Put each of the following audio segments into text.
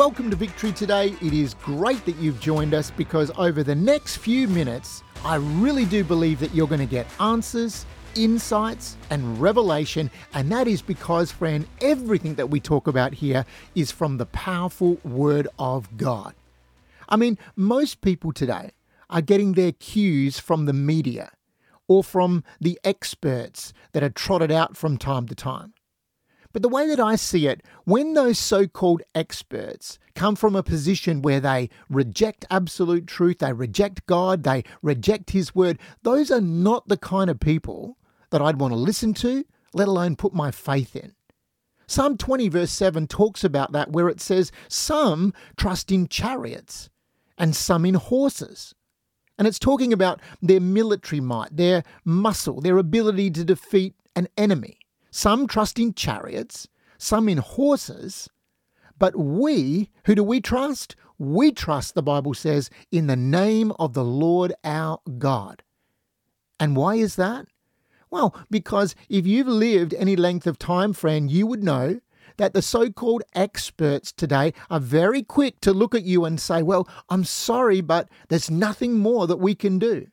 Welcome to Victory Today. It is great that you've joined us because over the next few minutes, I really do believe that you're going to get answers, insights, and revelation. And that is because, friend, everything that we talk about here is from the powerful Word of God. I mean, most people today are getting their cues from the media or from the experts that are trotted out from time to time. But the way that I see it, when those so called experts come from a position where they reject absolute truth, they reject God, they reject His word, those are not the kind of people that I'd want to listen to, let alone put my faith in. Psalm 20, verse 7 talks about that, where it says, Some trust in chariots and some in horses. And it's talking about their military might, their muscle, their ability to defeat an enemy. Some trust in chariots, some in horses. But we, who do we trust? We trust, the Bible says, in the name of the Lord our God. And why is that? Well, because if you've lived any length of time, friend, you would know that the so called experts today are very quick to look at you and say, Well, I'm sorry, but there's nothing more that we can do.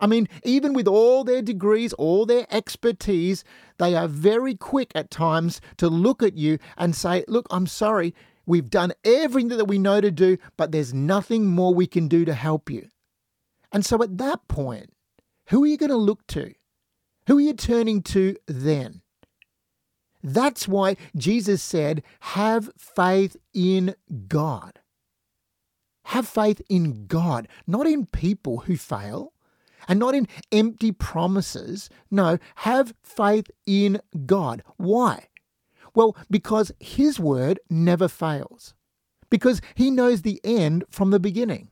I mean, even with all their degrees, all their expertise, they are very quick at times to look at you and say, Look, I'm sorry, we've done everything that we know to do, but there's nothing more we can do to help you. And so at that point, who are you going to look to? Who are you turning to then? That's why Jesus said, Have faith in God. Have faith in God, not in people who fail and not in empty promises. No, have faith in God. Why? Well, because His word never fails, because He knows the end from the beginning.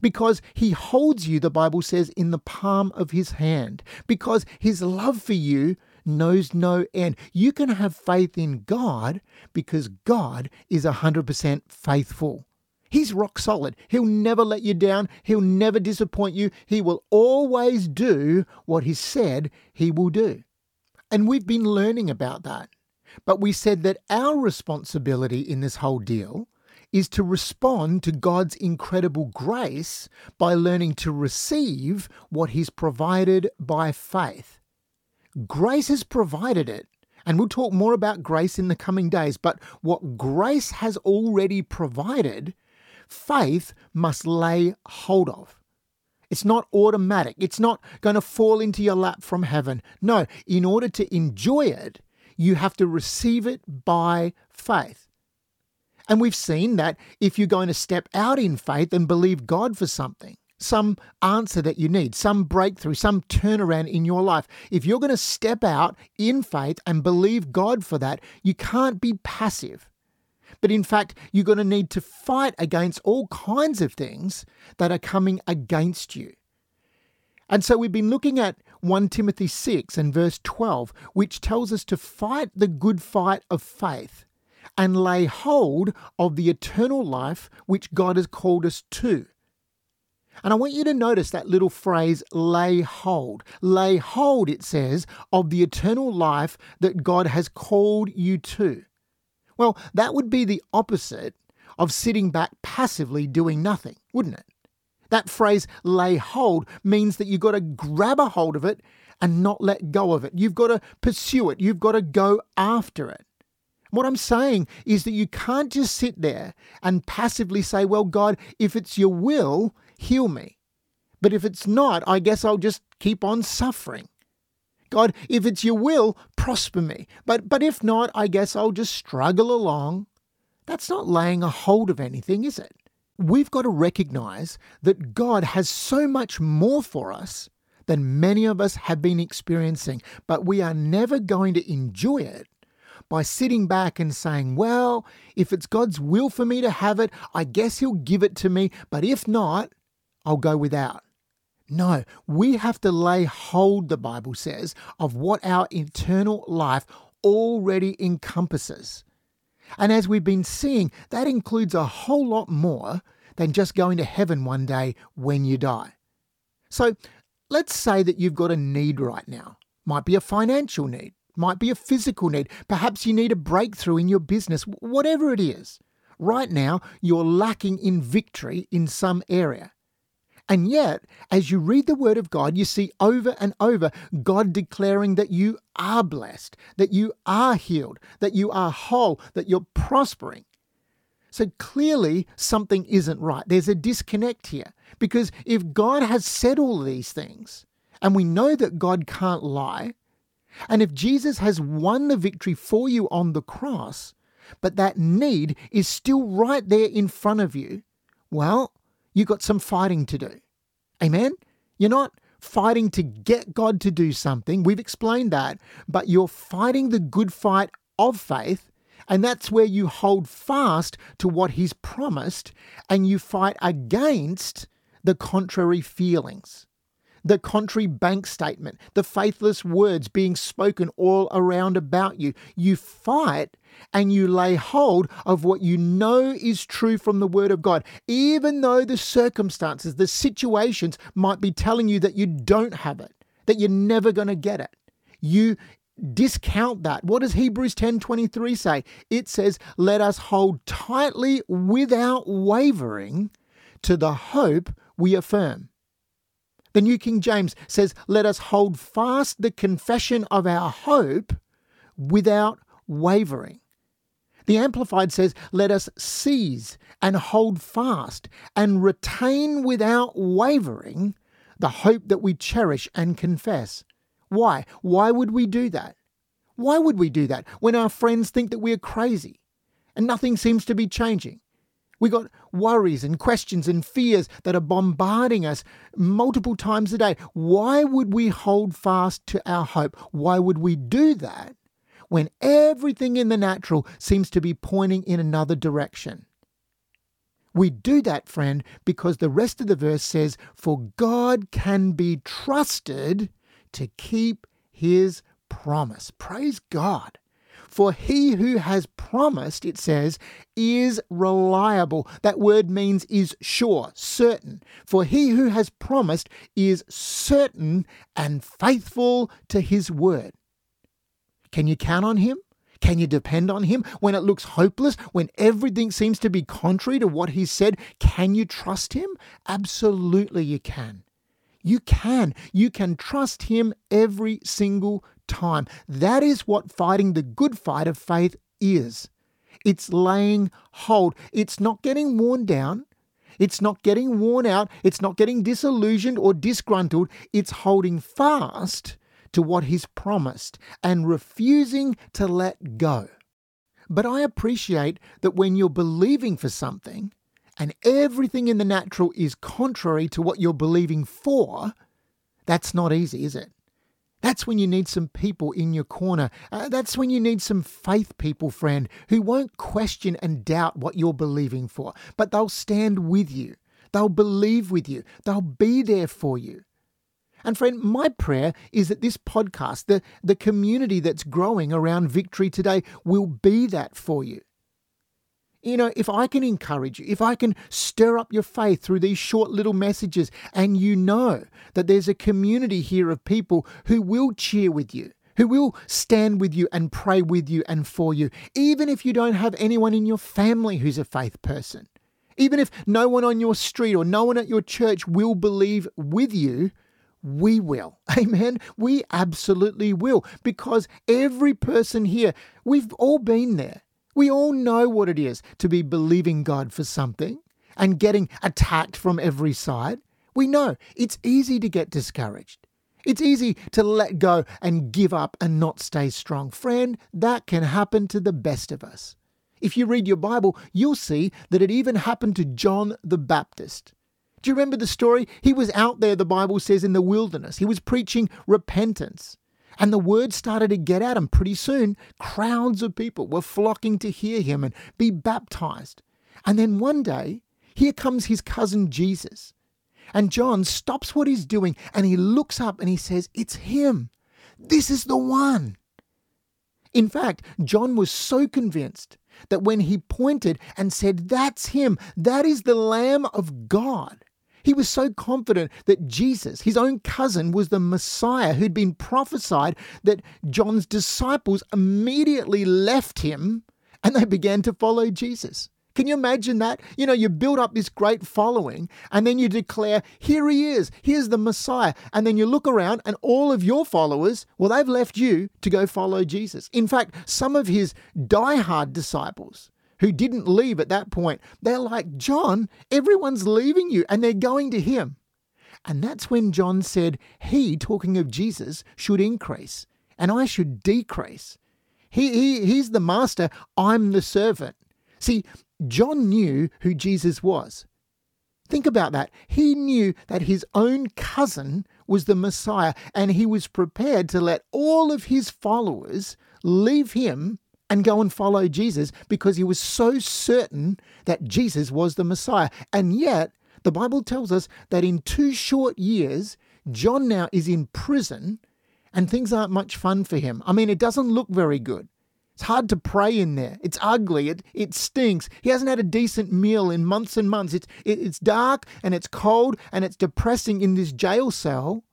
Because he holds you, the Bible says, in the palm of his hand. Because his love for you knows no end. You can have faith in God because God is 100% faithful. He's rock solid. He'll never let you down. He'll never disappoint you. He will always do what he said he will do. And we've been learning about that. But we said that our responsibility in this whole deal is to respond to God's incredible grace by learning to receive what He's provided by faith. Grace has provided it. And we'll talk more about grace in the coming days. But what grace has already provided, faith must lay hold of. It's not automatic. It's not going to fall into your lap from heaven. No, in order to enjoy it, you have to receive it by faith. And we've seen that if you're going to step out in faith and believe God for something, some answer that you need, some breakthrough, some turnaround in your life, if you're going to step out in faith and believe God for that, you can't be passive. But in fact, you're going to need to fight against all kinds of things that are coming against you. And so we've been looking at 1 Timothy 6 and verse 12, which tells us to fight the good fight of faith and lay hold of the eternal life which God has called us to. And I want you to notice that little phrase, lay hold. Lay hold, it says, of the eternal life that God has called you to. Well, that would be the opposite of sitting back passively doing nothing, wouldn't it? That phrase, lay hold, means that you've got to grab a hold of it and not let go of it. You've got to pursue it. You've got to go after it. What I'm saying is that you can't just sit there and passively say, Well, God, if it's your will, heal me. But if it's not, I guess I'll just keep on suffering. God, if it's your will, prosper me. But, but if not, I guess I'll just struggle along. That's not laying a hold of anything, is it? We've got to recognize that God has so much more for us than many of us have been experiencing, but we are never going to enjoy it by sitting back and saying, Well, if it's God's will for me to have it, I guess He'll give it to me, but if not, I'll go without. No, we have to lay hold, the Bible says, of what our eternal life already encompasses. And as we've been seeing, that includes a whole lot more than just going to heaven one day when you die. So let's say that you've got a need right now. Might be a financial need, might be a physical need, perhaps you need a breakthrough in your business, whatever it is. Right now, you're lacking in victory in some area. And yet, as you read the Word of God, you see over and over God declaring that you are blessed, that you are healed, that you are whole, that you're prospering. So clearly, something isn't right. There's a disconnect here. Because if God has said all these things, and we know that God can't lie, and if Jesus has won the victory for you on the cross, but that need is still right there in front of you, well, you got some fighting to do. Amen? You're not fighting to get God to do something. We've explained that. But you're fighting the good fight of faith. And that's where you hold fast to what He's promised and you fight against the contrary feelings the contrary bank statement, the faithless words being spoken all around about you. You fight and you lay hold of what you know is true from the Word of God, even though the circumstances, the situations might be telling you that you don't have it, that you're never going to get it. You discount that. What does Hebrews 10:23 say? It says, "Let us hold tightly without wavering to the hope we affirm." The New King James says, Let us hold fast the confession of our hope without wavering. The Amplified says, Let us seize and hold fast and retain without wavering the hope that we cherish and confess. Why? Why would we do that? Why would we do that when our friends think that we are crazy and nothing seems to be changing? We got worries and questions and fears that are bombarding us multiple times a day. Why would we hold fast to our hope? Why would we do that when everything in the natural seems to be pointing in another direction? We do that, friend, because the rest of the verse says, For God can be trusted to keep his promise. Praise God. For he who has promised, it says, is reliable. That word means is sure, certain. For he who has promised is certain and faithful to his word. Can you count on him? Can you depend on him when it looks hopeless, when everything seems to be contrary to what he said? Can you trust him? Absolutely, you can. You can. You can trust him every single time. That is what fighting the good fight of faith is. It's laying hold. It's not getting worn down. It's not getting worn out. It's not getting disillusioned or disgruntled. It's holding fast to what He's promised and refusing to let go. But I appreciate that when you're believing for something and everything in the natural is contrary to what you're believing for, that's not easy, is it? That's when you need some people in your corner. Uh, that's when you need some faith people, friend, who won't question and doubt what you're believing for, but they'll stand with you. They'll believe with you. They'll be there for you. And friend, my prayer is that this podcast, the, the community that's growing around victory today, will be that for you. You know, if I can encourage you, if I can stir up your faith through these short little messages, and you know that there's a community here of people who will cheer with you, who will stand with you and pray with you and for you, even if you don't have anyone in your family who's a faith person, even if no one on your street or no one at your church will believe with you, we will. Amen. We absolutely will because every person here, we've all been there. We all know what it is to be believing God for something and getting attacked from every side. We know it's easy to get discouraged. It's easy to let go and give up and not stay strong. Friend, that can happen to the best of us. If you read your Bible, you'll see that it even happened to John the Baptist. Do you remember the story? He was out there, the Bible says, in the wilderness. He was preaching repentance. And the word started to get out, and pretty soon, crowds of people were flocking to hear him and be baptized. And then one day, here comes his cousin Jesus. And John stops what he's doing and he looks up and he says, It's him. This is the one. In fact, John was so convinced that when he pointed and said, That's him, that is the Lamb of God, he was so confident that Jesus, his own cousin, was the Messiah who'd been prophesied that John's disciples immediately left him and they began to follow Jesus. Can you imagine that? You know, you build up this great following and then you declare, here he is, here's the Messiah. And then you look around and all of your followers, well, they've left you to go follow Jesus. In fact, some of his die-hard disciples who didn't leave at that point, they're like, John, everyone's leaving you and they're going to him. And that's when John said, He, talking of Jesus, should increase and I should decrease. He, he, he's the master, I'm the servant. See, John knew who Jesus was. Think about that. He knew that his own cousin was the Messiah, and he was prepared to let all of his followers leave him and go and follow Jesus because he was so certain that Jesus was the Messiah. And yet, the Bible tells us that in two short years, John now is in prison and things aren't much fun for him. I mean, it doesn't look very good. It's hard to pray in there. It's ugly. It, it stinks. He hasn't had a decent meal in months and months. It's, it, it's dark and it's cold and it's depressing in this jail cell.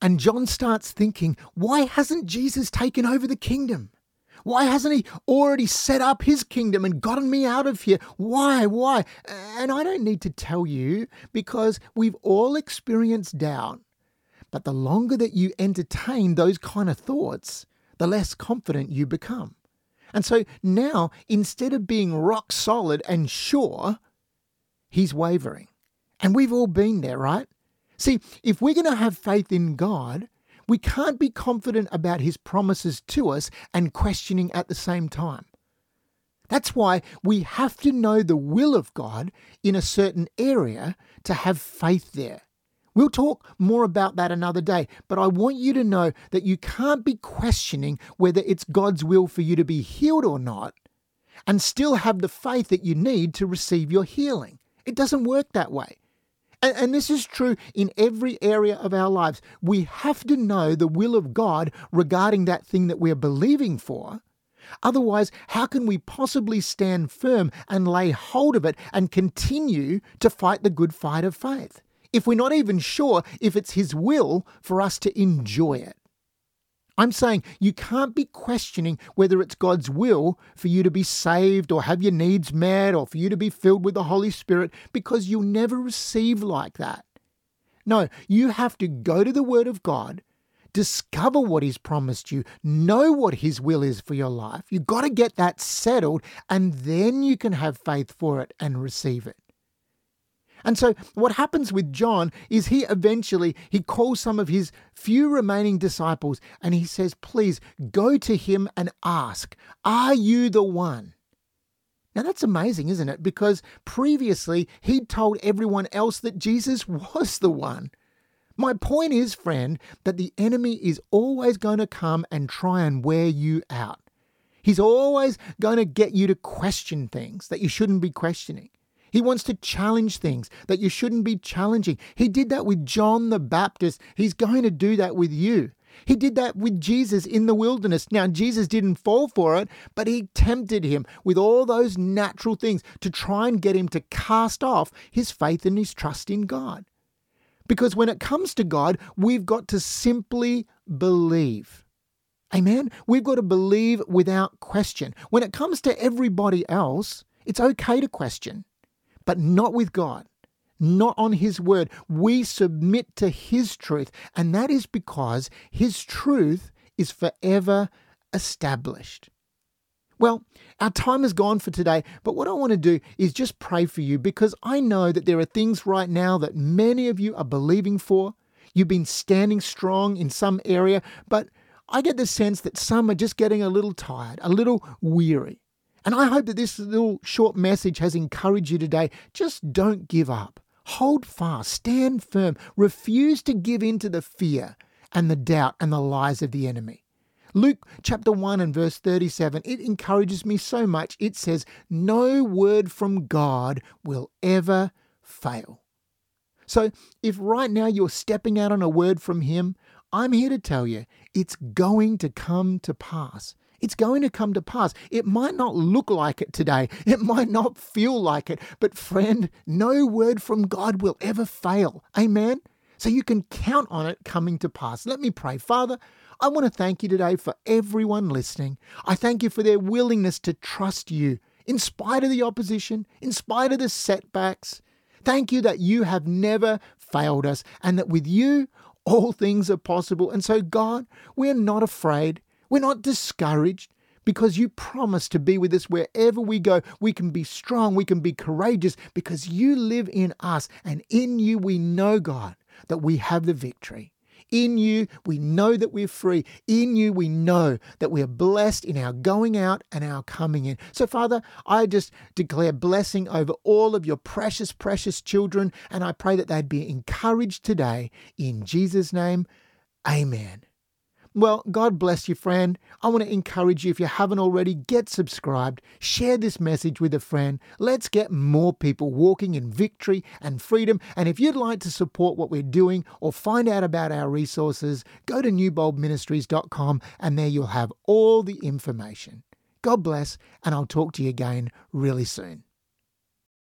And John starts thinking, why hasn't Jesus taken over the kingdom? Why hasn't he already set up his kingdom and gotten me out of here? Why? Why? And I don't need to tell you because we've all experienced doubt. But the longer that you entertain those kind of thoughts, the less confident you become. And so now, instead of being rock solid and sure, he's wavering. And we've all been there, right? See, if we're going to have faith in God, we can't be confident about his promises to us and questioning at the same time. That's why we have to know the will of God in a certain area to have faith there. We'll talk more about that another day, but I want you to know that you can't be questioning whether it's God's will for you to be healed or not and still have the faith that you need to receive your healing. It doesn't work that way. And, and, this is true in every area of our lives. We have to know the will of God regarding that thing that we're believing for. Otherwise, how can we possibly stand firm and lay hold of it and continue to fight the good fight of faith? if we're not even sure if it's His will for us to enjoy it. I'm saying you can't be questioning whether it's God's will for you to be saved or have your needs met or for you to be filled with the Holy Spirit because you'll never receive like that. No, you have to go to the Word of God, discover what He's promised you, know what His will is for your life. You've got to get that settled, and then you can have faith for it and receive it. And so what happens with John is he eventually he calls some of his few remaining disciples and he says, "Please go to him and ask, are you the one?" Now that's amazing, isn't it? Because previously he'd told everyone else that Jesus was the one. My point is, friend, that the enemy is always going to come and try and wear you out. He's always going to get you to question things that you shouldn't be questioning. He wants to challenge things that you shouldn't be challenging. He did that with John the Baptist. He's going to do that with you. He did that with Jesus in the wilderness. Now, Jesus didn't fall for it, but he tempted him with all those natural things to try and get him to cast off his faith and his trust in God. Because when it comes to God, we've got to simply believe. Amen? We've got to believe without question. When it comes to everybody else, it's okay to question but not with God, not on His word. We submit to His truth, and that is because His truth is forever established. Well, our time is gone for today, but what I want to do is just pray for you because I know that there are things right now that many of you are believing for. You've been standing strong in some area, but I get the sense that some are just getting a little tired, a little weary. And I hope that this little short message has encouraged you today. Just don't give up. Hold fast, stand firm, refuse to give in to the fear and the doubt and the lies of the enemy. Luke chapter 1 and verse 37, it encourages me so much. It says, No word from God will ever fail. So if right now you're stepping out on a word from Him, I'm here to tell you it's going to come to pass. It's going to come to pass. It might not look like it today. It might not feel like it. But, friend, no word from God will ever fail. Amen? So you can count on it coming to pass. Let me pray. Father, I want to thank you today for everyone listening. I thank you for their willingness to trust you in spite of the opposition, in spite of the setbacks. Thank you that you have never failed us and that with you, all things are possible. And so, God, we're not afraid. We're not discouraged because you promise to be with us wherever we go. We can be strong, we can be courageous because you live in us. And in you, we know, God, that we have the victory. In you, we know that we're free. In you, we know that we are blessed in our going out and our coming in. So, Father, I just declare blessing over all of your precious, precious children, and I pray that they'd be encouraged today. In Jesus' name, amen. Well, God bless you, friend. I want to encourage you, if you haven't already, get subscribed, share this message with a friend. Let's get more people walking in victory and freedom. And if you'd like to support what we're doing or find out about our resources, go to newboldministries.com and there you'll have all the information. God bless, and I'll talk to you again really soon.